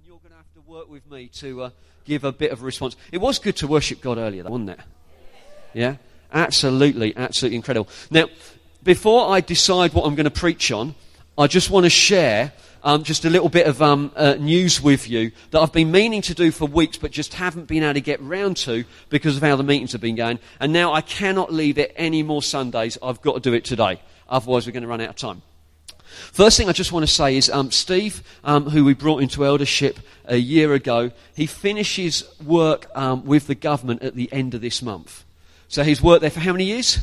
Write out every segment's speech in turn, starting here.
and you're going to have to work with me to uh, give a bit of a response. It was good to worship God earlier, though, wasn't it? Yeah? Absolutely, absolutely incredible. Now, before I decide what I'm going to preach on, I just want to share um, just a little bit of um, uh, news with you that I've been meaning to do for weeks, but just haven't been able to get round to because of how the meetings have been going. And now I cannot leave it any more Sundays. I've got to do it today. Otherwise, we're going to run out of time. First thing I just want to say is um, Steve, um, who we brought into eldership a year ago, he finishes work um, with the government at the end of this month. So he's worked there for how many years?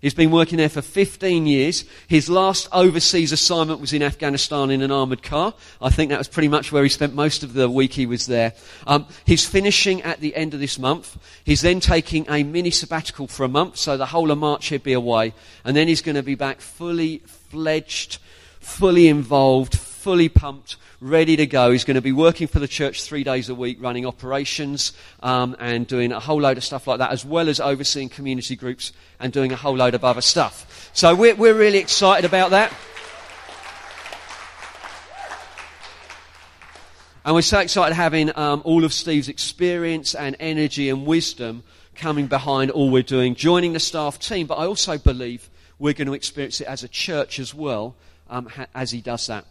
He's been working there for 15 years. His last overseas assignment was in Afghanistan in an armoured car. I think that was pretty much where he spent most of the week he was there. Um, he's finishing at the end of this month. He's then taking a mini sabbatical for a month, so the whole of March he'll be away. And then he's going to be back fully fledged, fully involved, fully pumped ready to go. He's going to be working for the church three days a week, running operations um, and doing a whole load of stuff like that, as well as overseeing community groups and doing a whole load of other stuff. So we're, we're really excited about that. And we're so excited having um, all of Steve's experience and energy and wisdom coming behind all we're doing, joining the staff team. But I also believe we're going to experience it as a church as well um, ha- as he does that.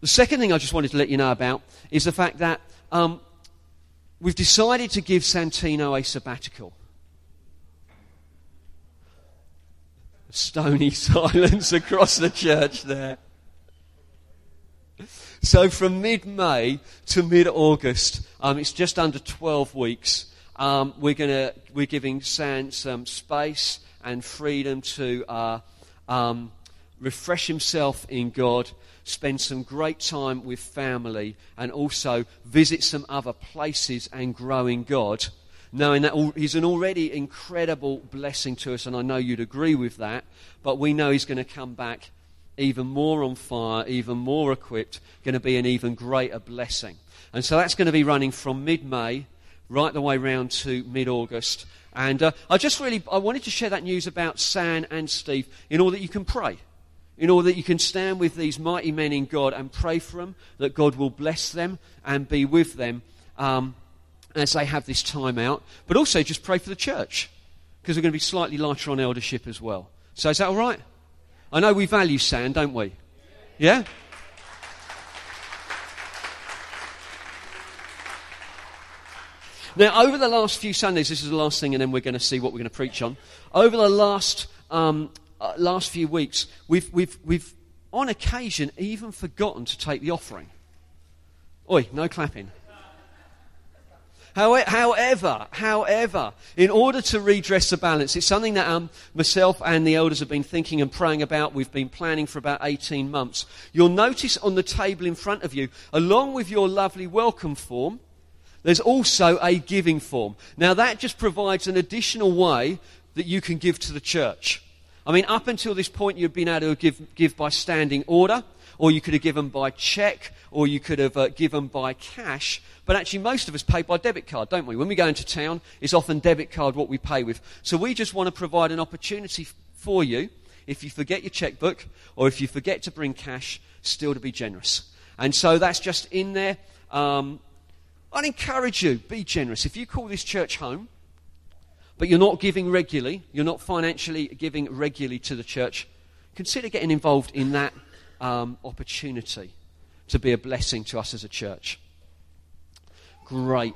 The second thing I just wanted to let you know about is the fact that um, we've decided to give Santino a sabbatical. Stony silence across the church there. So from mid-May to mid-August, um, it's just under 12 weeks. Um, we're gonna we're giving San some space and freedom to uh, um, refresh himself in God spend some great time with family, and also visit some other places and grow in God, knowing that he's an already incredible blessing to us, and I know you'd agree with that, but we know he's going to come back even more on fire, even more equipped, going to be an even greater blessing. And so that's going to be running from mid May right the way round to mid August. And uh, I just really I wanted to share that news about San and Steve in order that you can pray in order that you can stand with these mighty men in God and pray for them, that God will bless them and be with them um, as they have this time out. But also just pray for the church, because we're going to be slightly lighter on eldership as well. So is that all right? I know we value San, don't we? Yeah? Now, over the last few Sundays, this is the last thing, and then we're going to see what we're going to preach on. Over the last um, uh, last few weeks, we've, we've, we've on occasion even forgotten to take the offering. Oi, no clapping. However, however, in order to redress the balance, it's something that um, myself and the elders have been thinking and praying about. We've been planning for about 18 months. You'll notice on the table in front of you, along with your lovely welcome form, there's also a giving form. Now, that just provides an additional way that you can give to the church. I mean, up until this point, you've been able to give, give by standing order, or you could have given by check, or you could have uh, given by cash. But actually, most of us pay by debit card, don't we? When we go into town, it's often debit card what we pay with. So we just want to provide an opportunity for you, if you forget your checkbook, or if you forget to bring cash, still to be generous. And so that's just in there. Um, I'd encourage you, be generous. If you call this church home, but you're not giving regularly, you're not financially giving regularly to the church, consider getting involved in that um, opportunity to be a blessing to us as a church. Great.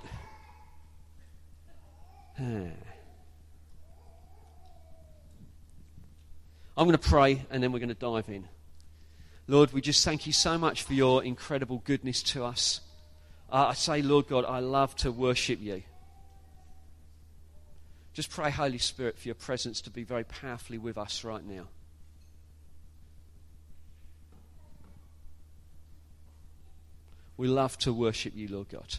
I'm going to pray and then we're going to dive in. Lord, we just thank you so much for your incredible goodness to us. I say, Lord God, I love to worship you. Just pray, Holy Spirit, for your presence to be very powerfully with us right now. We love to worship you, Lord God.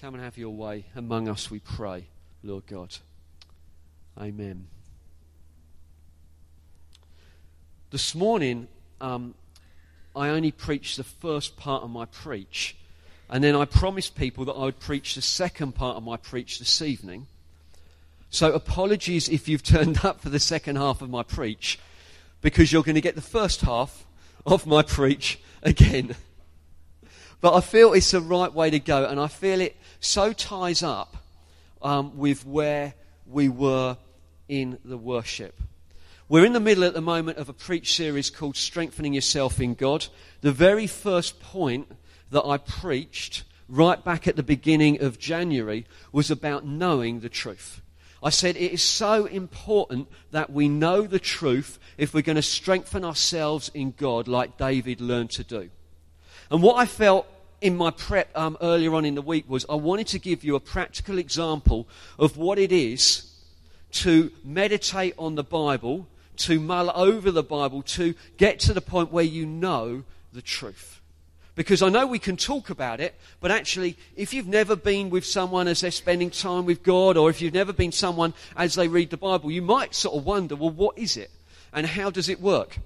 Come and have your way among us, we pray, Lord God. Amen. This morning, um, I only preached the first part of my preach. And then I promised people that I would preach the second part of my preach this evening. So apologies if you've turned up for the second half of my preach, because you're going to get the first half of my preach again. But I feel it's the right way to go, and I feel it so ties up um, with where we were in the worship. We're in the middle at the moment of a preach series called Strengthening Yourself in God. The very first point that I preached right back at the beginning of January was about knowing the truth. I said it is so important that we know the truth if we're going to strengthen ourselves in God like David learned to do. And what I felt in my prep um, earlier on in the week was I wanted to give you a practical example of what it is to meditate on the Bible, to mull over the Bible, to get to the point where you know the truth. Because I know we can talk about it, but actually, if you've never been with someone as they're spending time with God, or if you've never been someone as they read the Bible, you might sort of wonder, well, what is it? And how does it work?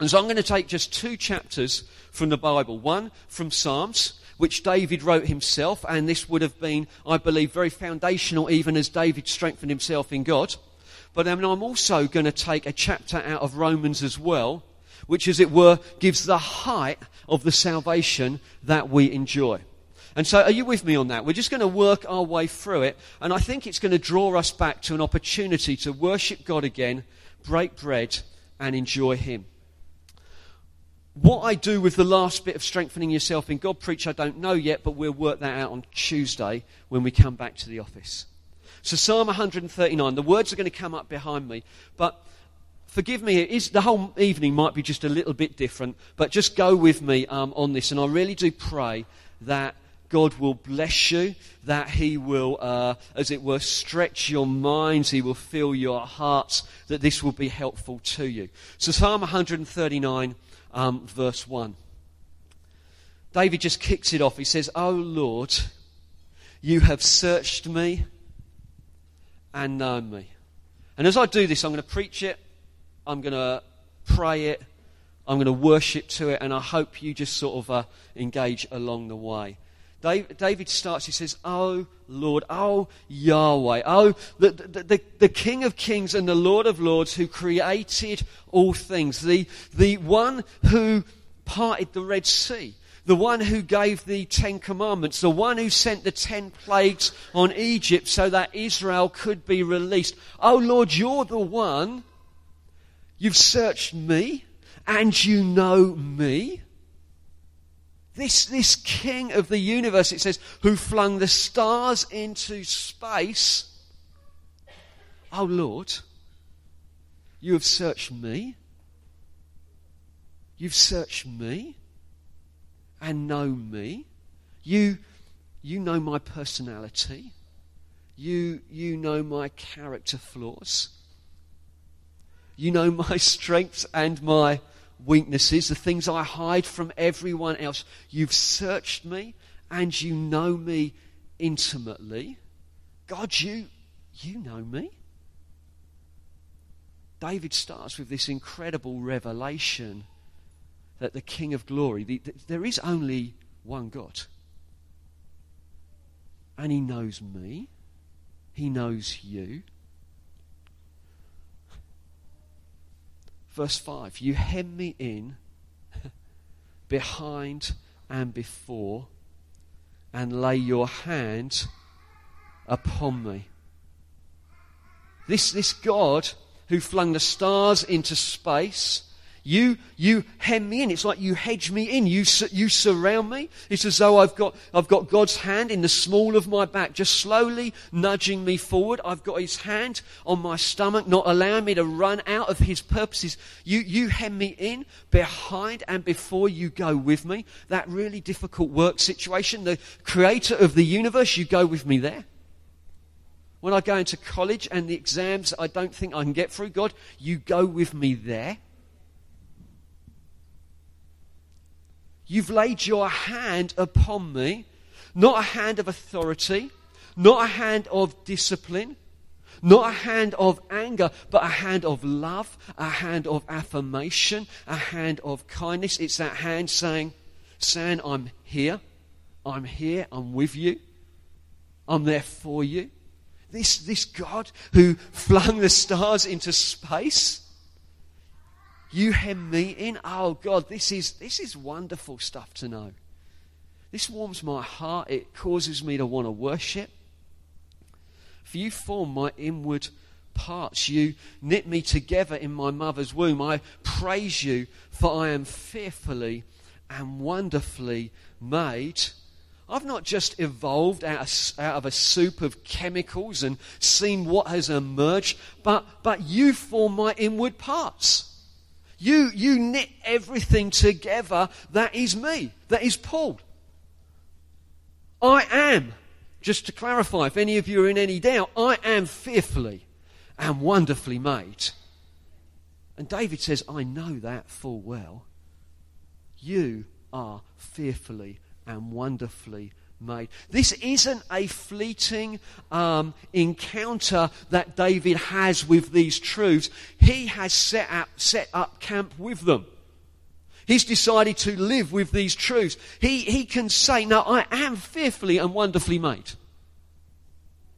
And so I'm going to take just two chapters from the Bible. One from Psalms, which David wrote himself, and this would have been, I believe, very foundational even as David strengthened himself in God. But I'm also going to take a chapter out of Romans as well, which, as it were, gives the height of the salvation that we enjoy. And so, are you with me on that? We're just going to work our way through it, and I think it's going to draw us back to an opportunity to worship God again, break bread, and enjoy Him. What I do with the last bit of strengthening yourself in God preach, I don't know yet, but we'll work that out on Tuesday when we come back to the office. So, Psalm 139, the words are going to come up behind me, but forgive me, is, the whole evening might be just a little bit different, but just go with me um, on this. And I really do pray that God will bless you, that He will, uh, as it were, stretch your minds, He will fill your hearts, that this will be helpful to you. So, Psalm 139, um, verse 1. David just kicks it off. He says, Oh Lord, you have searched me and known me. And as I do this, I'm going to preach it I'm going to pray it. I'm going to worship to it. And I hope you just sort of uh, engage along the way. David starts, he says, Oh Lord, oh Yahweh, oh the, the, the, the, King of Kings and the Lord of Lords who created all things, the, the one who parted the Red Sea, the one who gave the Ten Commandments, the one who sent the ten plagues on Egypt so that Israel could be released. Oh Lord, you're the one You've searched me and you know me. This, this king of the universe, it says, who flung the stars into space. Oh Lord, you have searched me. You've searched me and know me. You, you know my personality. You, you know my character flaws. You know my strengths and my weaknesses, the things I hide from everyone else. You've searched me and you know me intimately. God, you, you know me. David starts with this incredible revelation that the King of Glory, the, the, there is only one God. And He knows me, He knows you. Verse 5 You hem me in behind and before, and lay your hand upon me. This, this God who flung the stars into space you, you hem me in. It's like you hedge me in. You, you surround me. It's as though I've got, I've got God's hand in the small of my back, just slowly nudging me forward. I've got His hand on my stomach, not allowing me to run out of His purposes. You, you hem me in behind and before you go with me. That really difficult work situation, the creator of the universe, you go with me there. When I go into college and the exams I don't think I can get through, God, you go with me there. You've laid your hand upon me, not a hand of authority, not a hand of discipline, Not a hand of anger, but a hand of love, a hand of affirmation, a hand of kindness. It's that hand saying, saying, I'm here, I'm here, I'm with you, I'm there for you. This, this God who flung the stars into space, you hem me in. Oh God, this is, this is wonderful stuff to know. This warms my heart. It causes me to want to worship. For you form my inward parts. You knit me together in my mother's womb. I praise you, for I am fearfully and wonderfully made. I've not just evolved out of, out of, a soup of chemicals and seen what has emerged, but, but you form my inward parts. You, you knit everything together that is me, that is Paul. I am, just to clarify, if any of you are in any doubt, I am fearfully and wonderfully made. And David says, I know that full well. You are fearfully and wonderfully made. This isn't a fleeting um, encounter that David has with these truths. He has set up, set up camp with them. He's decided to live with these truths. He, he can say, No, I am fearfully and wonderfully made.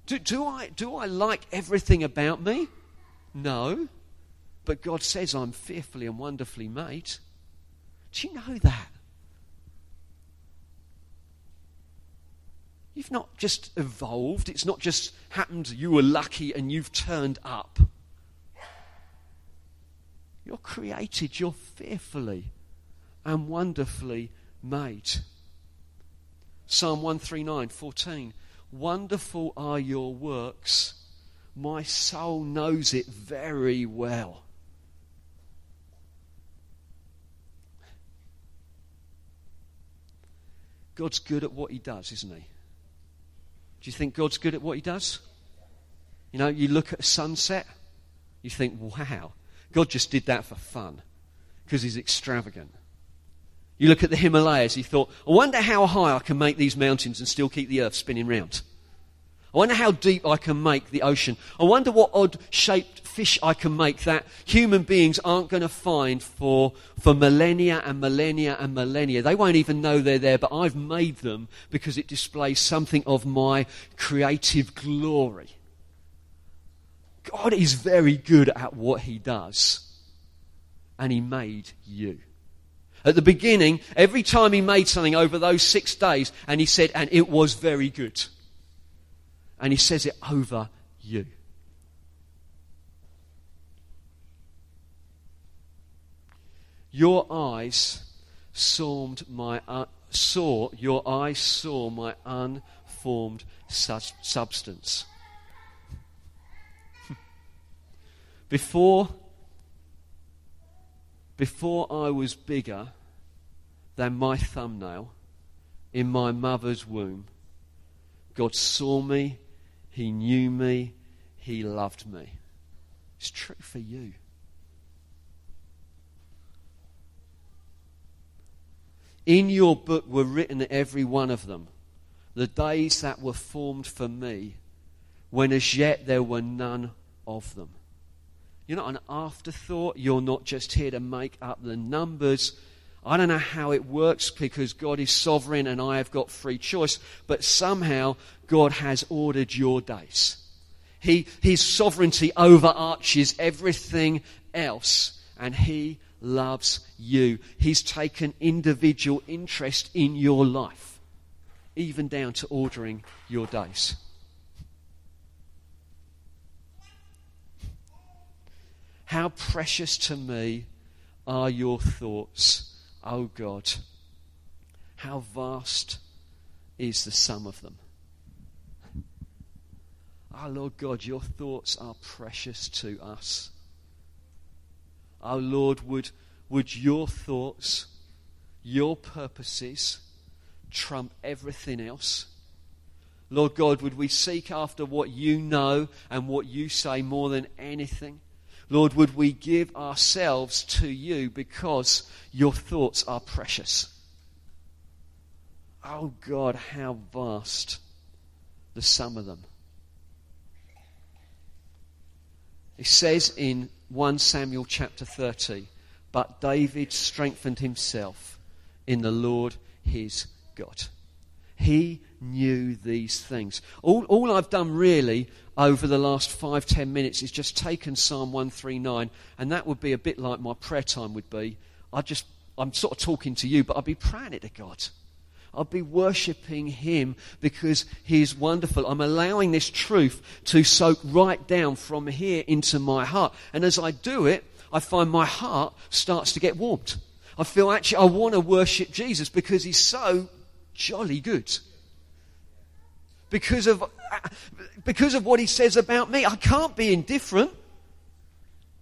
Do, do, I, do I like everything about me? No. But God says I'm fearfully and wonderfully made. Do you know that? You've not just evolved, it's not just happened you were lucky and you've turned up. You're created, you're fearfully and wonderfully made. Psalm 139 14. Wonderful are your works. My soul knows it very well. God's good at what he does, isn't he? Do you think God's good at what he does? You know, you look at a sunset, you think, wow, God just did that for fun because he's extravagant. You look at the Himalayas, you thought, I wonder how high I can make these mountains and still keep the earth spinning round. I wonder how deep I can make the ocean. I wonder what odd shaped fish I can make that human beings aren't going to find for, for millennia and millennia and millennia. They won't even know they're there, but I've made them because it displays something of my creative glory. God is very good at what He does, and He made you. At the beginning, every time he made something over those six days, and he said, and it was very good. And he says it over you. Your eyes saw my, uh, saw, your eyes saw my unformed substance. Before before I was bigger than my thumbnail in my mother's womb, God saw me, He knew me, He loved me. It's true for you. In your book were written every one of them, the days that were formed for me, when as yet there were none of them. You're not an afterthought. You're not just here to make up the numbers. I don't know how it works because God is sovereign and I have got free choice, but somehow God has ordered your days. He, his sovereignty overarches everything else, and He loves you. He's taken individual interest in your life, even down to ordering your days. How precious to me are your thoughts, O God. How vast is the sum of them. Our oh, Lord God, your thoughts are precious to us. Our oh, Lord, would, would your thoughts, your purposes, trump everything else? Lord God, would we seek after what you know and what you say more than anything? Lord, would we give ourselves to you because your thoughts are precious? Oh God, how vast the sum of them. It says in 1 Samuel chapter 30, but David strengthened himself in the Lord his God. He knew these things. All, all I've done really over the last five, ten minutes is just taken Psalm 139, and that would be a bit like my prayer time would be. I just, I'm sort of talking to you, but I'd be praying it to God. I'll be worshipping Him because He's wonderful. I'm allowing this truth to soak right down from here into my heart. And as I do it, I find my heart starts to get warmed. I feel actually I want to worship Jesus because He's so jolly good. Because of, because of what He says about me. I can't be indifferent.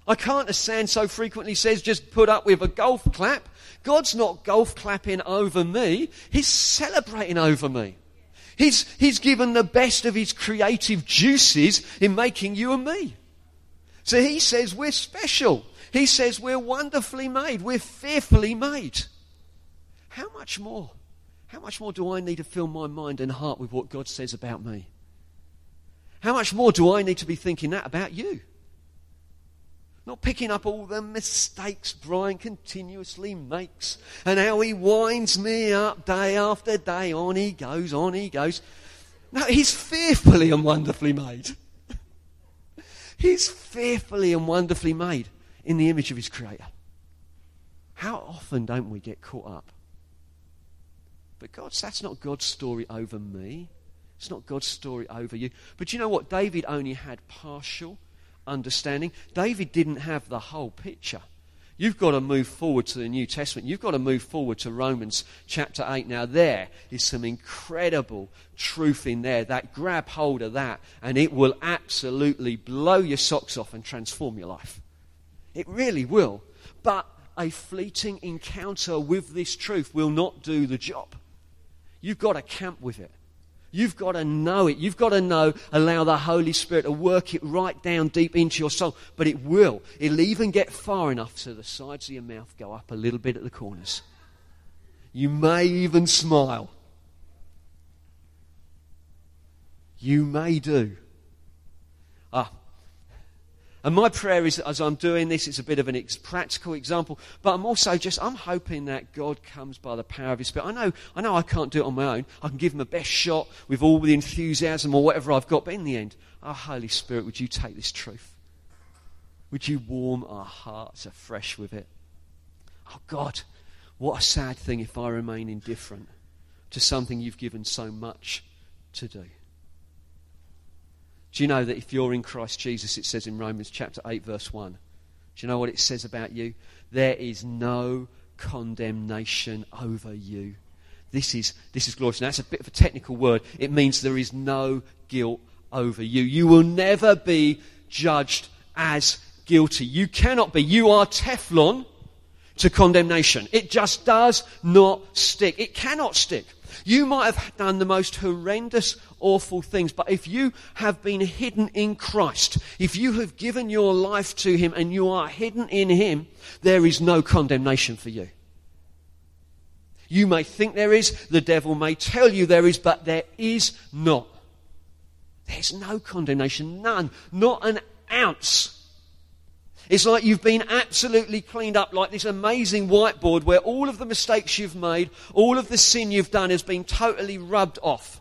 I can't, as San so frequently says, just put up with a golf clap. God's not golf clapping over me, He's celebrating over me. He's, he's given the best of His creative juices in making you and me. So He says we're special. He says we're wonderfully made. We're fearfully made. How much more? How much more do I need to fill my mind and heart with what God says about me? How much more do I need to be thinking that about you? Not picking up all the mistakes Brian continuously makes and how he winds me up day after day. On he goes, on he goes. No, he's fearfully and wonderfully made. he's fearfully and wonderfully made in the image of his Creator. How often don't we get caught up? But God's, that's not God's story over me. It's not God's story over you. But you know what? David only had partial understanding. David didn't have the whole picture. You've got to move forward to the New Testament. You've got to move forward to Romans chapter 8. Now, there is some incredible truth in there that grab hold of that and it will absolutely blow your socks off and transform your life. It really will. But a fleeting encounter with this truth will not do the job. You've got to camp with it. You've got to know it. You've got to know, allow the Holy Spirit to work it right down deep into your soul. But it will. It'll even get far enough so the sides of your mouth go up a little bit at the corners. You may even smile. You may do. And my prayer is as I'm doing this, it's a bit of an ex- practical example, but I'm also just, I'm hoping that God comes by the power of His Spirit. I know, I know I can't do it on my own. I can give Him a best shot with all the enthusiasm or whatever I've got, but in the end, our Holy Spirit, would you take this truth? Would you warm our hearts afresh with it? Oh God, what a sad thing if I remain indifferent to something you've given so much to do. Do you know that if you're in Christ Jesus, it says in Romans chapter 8, verse 1, do you know what it says about you? There is no condemnation over you. This is, this is glorious. Now, that's a bit of a technical word. It means there is no guilt over you. You will never be judged as guilty. You cannot be. You are Teflon to condemnation. It just does not stick. It cannot stick. You might have done the most horrendous, awful things, but if you have been hidden in Christ, if you have given your life to Him and you are hidden in Him, there is no condemnation for you. You may think there is, the devil may tell you there is, but there is not. There's no condemnation, none, not an ounce it's like you've been absolutely cleaned up, like this amazing whiteboard where all of the mistakes you've made, all of the sin you've done has been totally rubbed off.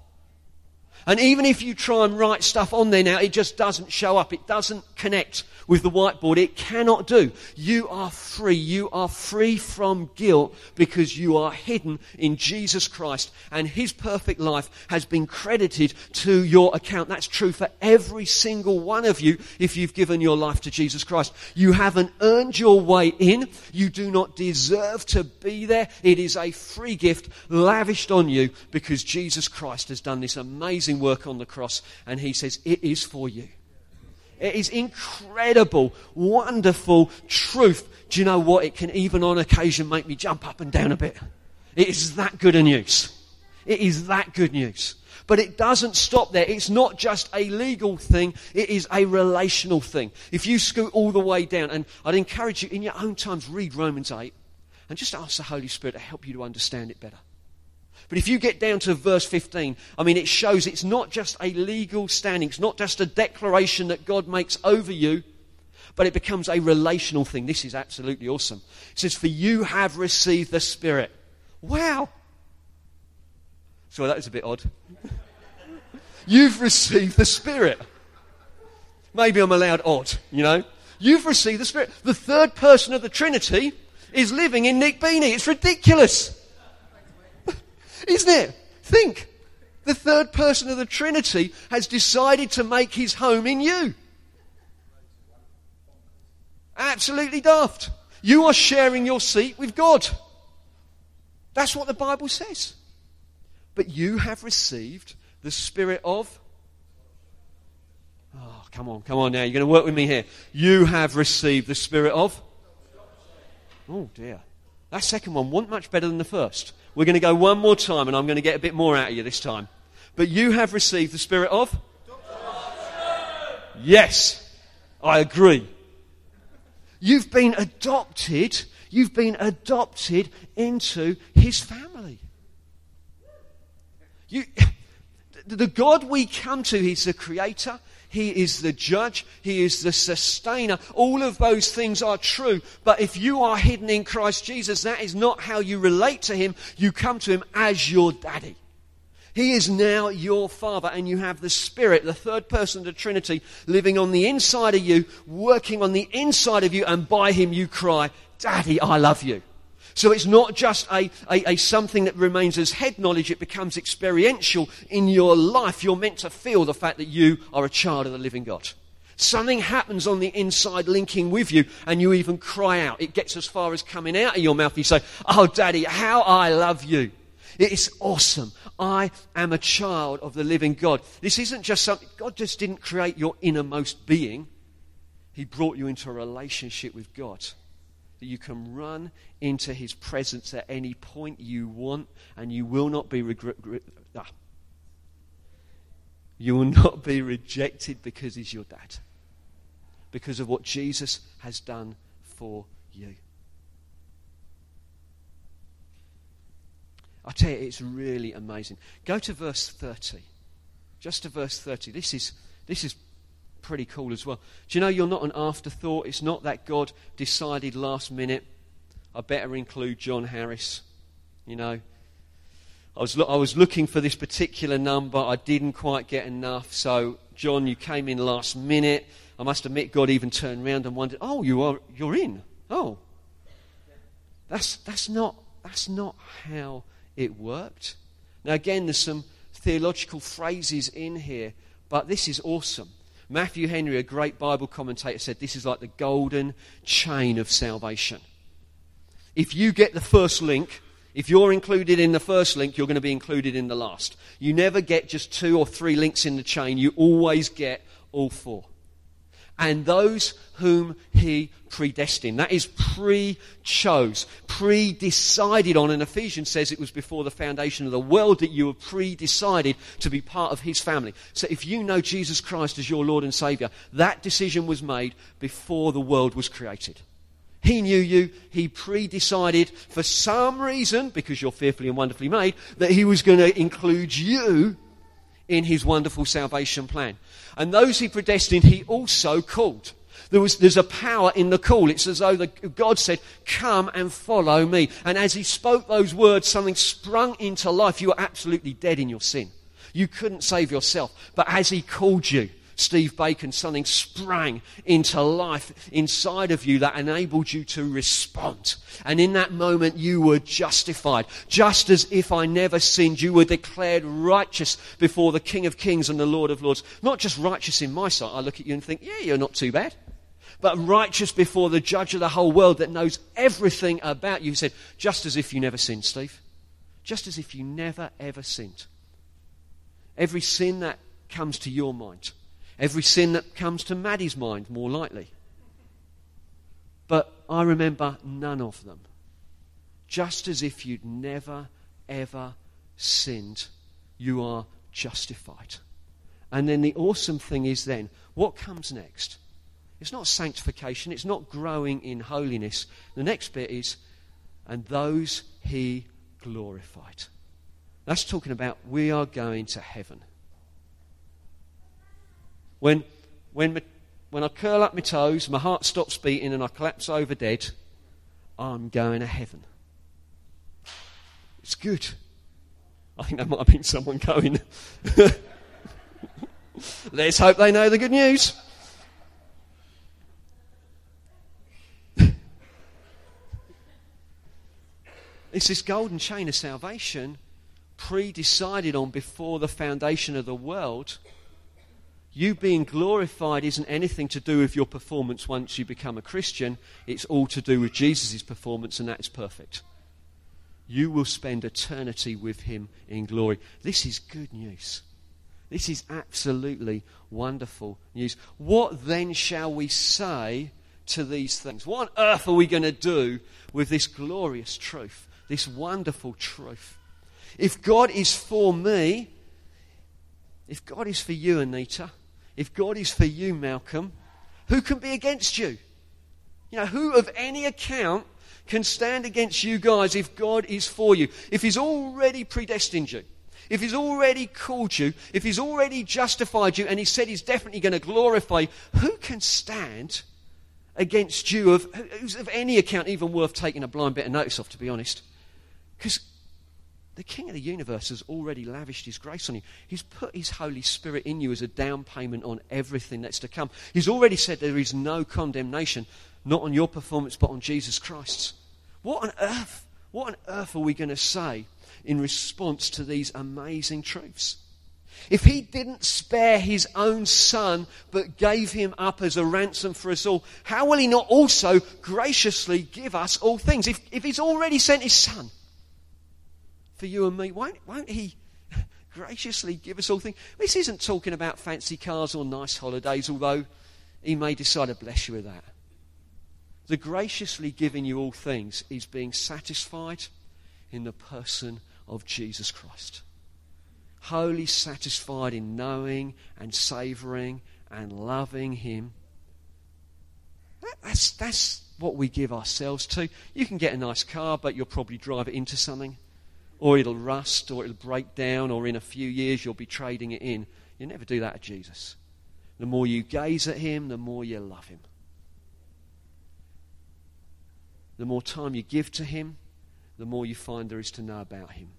And even if you try and write stuff on there now, it just doesn't show up. It doesn't connect with the whiteboard. It cannot do. You are free. You are free from guilt because you are hidden in Jesus Christ and His perfect life has been credited to your account. That's true for every single one of you if you've given your life to Jesus Christ. You haven't earned your way in. You do not deserve to be there. It is a free gift lavished on you because Jesus Christ has done this amazing work on the cross and He says, it is for you. It is incredible, wonderful truth. Do you know what? It can even on occasion make me jump up and down a bit. It is that good a news. It is that good news. But it doesn't stop there. It's not just a legal thing, it is a relational thing. If you scoot all the way down, and I'd encourage you in your own times, read Romans 8 and just ask the Holy Spirit to help you to understand it better. But if you get down to verse 15, I mean, it shows it's not just a legal standing, it's not just a declaration that God makes over you, but it becomes a relational thing. This is absolutely awesome. It says, For you have received the Spirit. Wow. So that was a bit odd. You've received the Spirit. Maybe I'm allowed odd, you know? You've received the Spirit. The third person of the Trinity is living in Nick Beanie. It's ridiculous. Isn't it? Think. The third person of the Trinity has decided to make his home in you. Absolutely daft. You are sharing your seat with God. That's what the Bible says. But you have received the spirit of. Oh, come on, come on now. You're going to work with me here. You have received the spirit of. Oh, dear. That second one wasn't much better than the first. We're going to go one more time, and I'm going to get a bit more out of you this time. But you have received the spirit of. Yes, I agree. You've been adopted. You've been adopted into his family. You, the God we come to, He's the creator, He is the judge, He is the sustainer. All of those things are true. But if you are hidden in Christ Jesus, that is not how you relate to Him. You come to Him as your daddy. He is now your Father, and you have the Spirit, the third person of the Trinity, living on the inside of you, working on the inside of you, and by Him you cry, Daddy, I love you. So it's not just a, a, a, something that remains as head knowledge, it becomes experiential in your life. You're meant to feel the fact that you are a child of the living God. Something happens on the inside linking with you, and you even cry out. It gets as far as coming out of your mouth. You say, Oh, Daddy, how I love you. It is awesome. I am a child of the living God. This isn't just something, God just didn't create your innermost being, He brought you into a relationship with God that you can run into his presence at any point you want and you will not be regret, ah. you will not be rejected because he's your dad because of what Jesus has done for you. I tell you it's really amazing. Go to verse 30 just to verse 30 this is this is pretty cool as well. Do you know you're not an afterthought? It's not that God decided last minute, I better include John Harris. You know, I was, lo- I was looking for this particular number. I didn't quite get enough. So, John, you came in last minute. I must admit, God even turned around and wondered, oh, you are, you're in. Oh. That's, that's, not, that's not how it worked. Now, again, there's some theological phrases in here, but this is awesome. Matthew Henry, a great Bible commentator, said this is like the golden chain of salvation. If you get the first link, if you're included in the first link, you're going to be included in the last. You never get just two or three links in the chain, you always get all four and those whom he predestined. That is pre chose, pre decided on. And Ephesians says it was before the foundation of the world that you were pre decided to be part of his family. So if you know Jesus Christ as your Lord and Savior, that decision was made before the world was created. He knew you. He pre decided for some reason, because you're fearfully and wonderfully made, that he was going to include you in his wonderful salvation plan. And those he predestined, he also called. There was, there's a power in the call. It's as though the, God said, Come and follow me. And as he spoke those words, something sprung into life. You were absolutely dead in your sin. You couldn't save yourself. But as he called you, Steve Bacon, something sprang into life inside of you that enabled you to respond. And in that moment, you were justified. Just as if I never sinned, you were declared righteous before the King of Kings and the Lord of Lords. Not just righteous in my sight. I look at you and think, yeah, you're not too bad. But righteous before the judge of the whole world that knows everything about you. He said, just as if you never sinned, Steve. Just as if you never, ever sinned. Every sin that comes to your mind Every sin that comes to Maddie's mind, more likely. But I remember none of them. Just as if you'd never, ever sinned, you are justified. And then the awesome thing is then, what comes next? It's not sanctification, it's not growing in holiness. The next bit is, and those he glorified. That's talking about we are going to heaven. When, when when I curl up my toes, my heart stops beating, and I collapse over dead, I'm going to heaven. It's good. I think that might have been someone going. Let's hope they know the good news. it's this golden chain of salvation pre decided on before the foundation of the world. You being glorified isn't anything to do with your performance once you become a Christian. It's all to do with Jesus' performance, and that is perfect. You will spend eternity with him in glory. This is good news. This is absolutely wonderful news. What then shall we say to these things? What on earth are we going to do with this glorious truth, this wonderful truth? If God is for me, if God is for you, Anita, if God is for you, Malcolm, who can be against you? You know, who of any account can stand against you guys if God is for you? If He's already predestined you, if He's already called you, if He's already justified you, and He said He's definitely going to glorify you, who can stand against you of, who's of any account even worth taking a blind bit of notice of, to be honest? Because the King of the universe has already lavished his grace on you. He's put his Holy Spirit in you as a down payment on everything that's to come. He's already said there is no condemnation, not on your performance, but on Jesus Christ's. What on earth, what on earth are we going to say in response to these amazing truths? If he didn't spare his own son, but gave him up as a ransom for us all, how will he not also graciously give us all things? If, if he's already sent his son, for you and me, won't, won't He graciously give us all things? This isn't talking about fancy cars or nice holidays, although He may decide to bless you with that. The graciously giving you all things is being satisfied in the person of Jesus Christ. Wholly satisfied in knowing and savouring and loving Him. That's, that's what we give ourselves to. You can get a nice car, but you'll probably drive it into something or it'll rust, or it'll break down, or in a few years you'll be trading it in. You never do that to Jesus. The more you gaze at him, the more you love him. The more time you give to him, the more you find there is to know about him.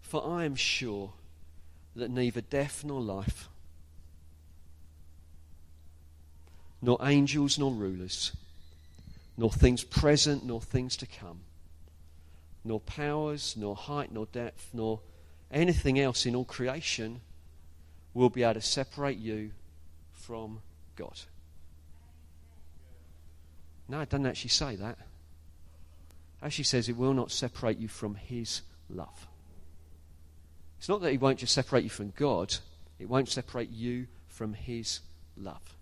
For I am sure that neither death nor life, nor angels nor rulers, nor things present nor things to come nor powers, nor height, nor depth, nor anything else in all creation will be able to separate you from God. No, it doesn't actually say that. Actually says it will not separate you from His love. It's not that He won't just separate you from God, it won't separate you from His love.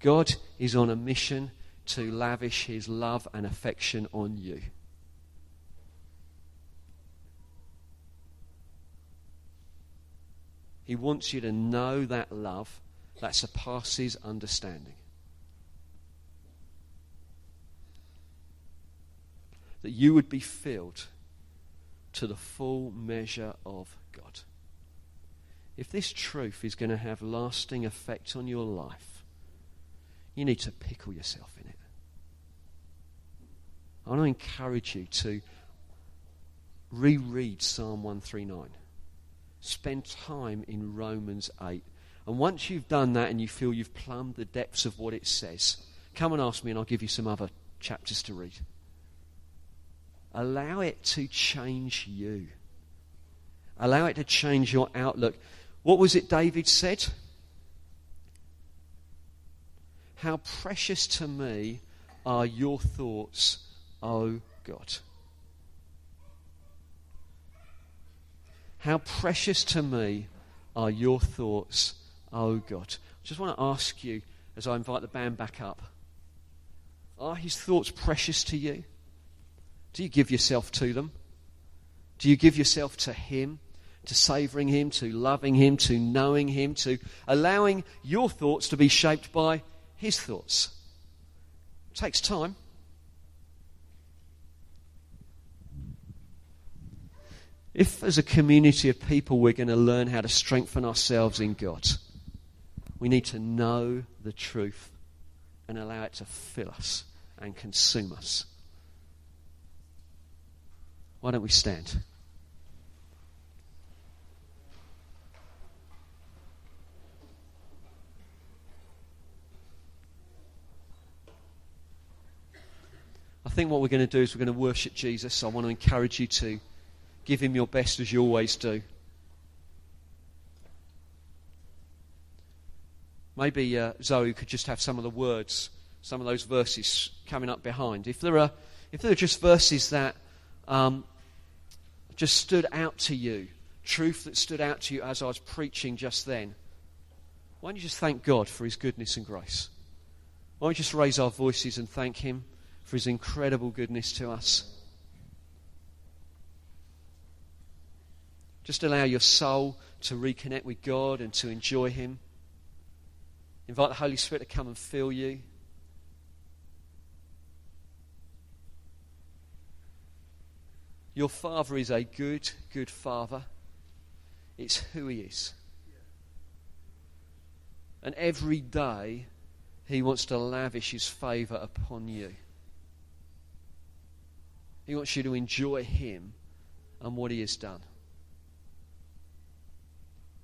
God is on a mission to lavish his love and affection on you. He wants you to know that love that surpasses understanding. That you would be filled to the full measure of God. If this truth is going to have lasting effect on your life, you need to pickle yourself in it. I want to encourage you to reread Psalm 139. Spend time in Romans 8. And once you've done that and you feel you've plumbed the depths of what it says, come and ask me and I'll give you some other chapters to read. Allow it to change you. Allow it to change your outlook. What was it David said? How precious to me are your thoughts, O God. How precious to me are your thoughts, O God. I just want to ask you as I invite the band back up are his thoughts precious to you? Do you give yourself to them? Do you give yourself to him? To savouring him, to loving him, to knowing him, to allowing your thoughts to be shaped by his thoughts. It takes time. if as a community of people we're going to learn how to strengthen ourselves in God, we need to know the truth and allow it to fill us and consume us. Why don't we stand? I think what we're going to do is we're going to worship Jesus. I want to encourage you to give him your best as you always do. Maybe uh, Zoe could just have some of the words, some of those verses coming up behind. If there are, if there are just verses that um, just stood out to you, truth that stood out to you as I was preaching just then, why don't you just thank God for His goodness and grace? Why don't we just raise our voices and thank Him for His incredible goodness to us? Just allow your soul to reconnect with God and to enjoy Him. Invite the Holy Spirit to come and fill you. Your Father is a good, good Father. It's who He is. And every day, He wants to lavish His favour upon you. He wants you to enjoy Him and what He has done.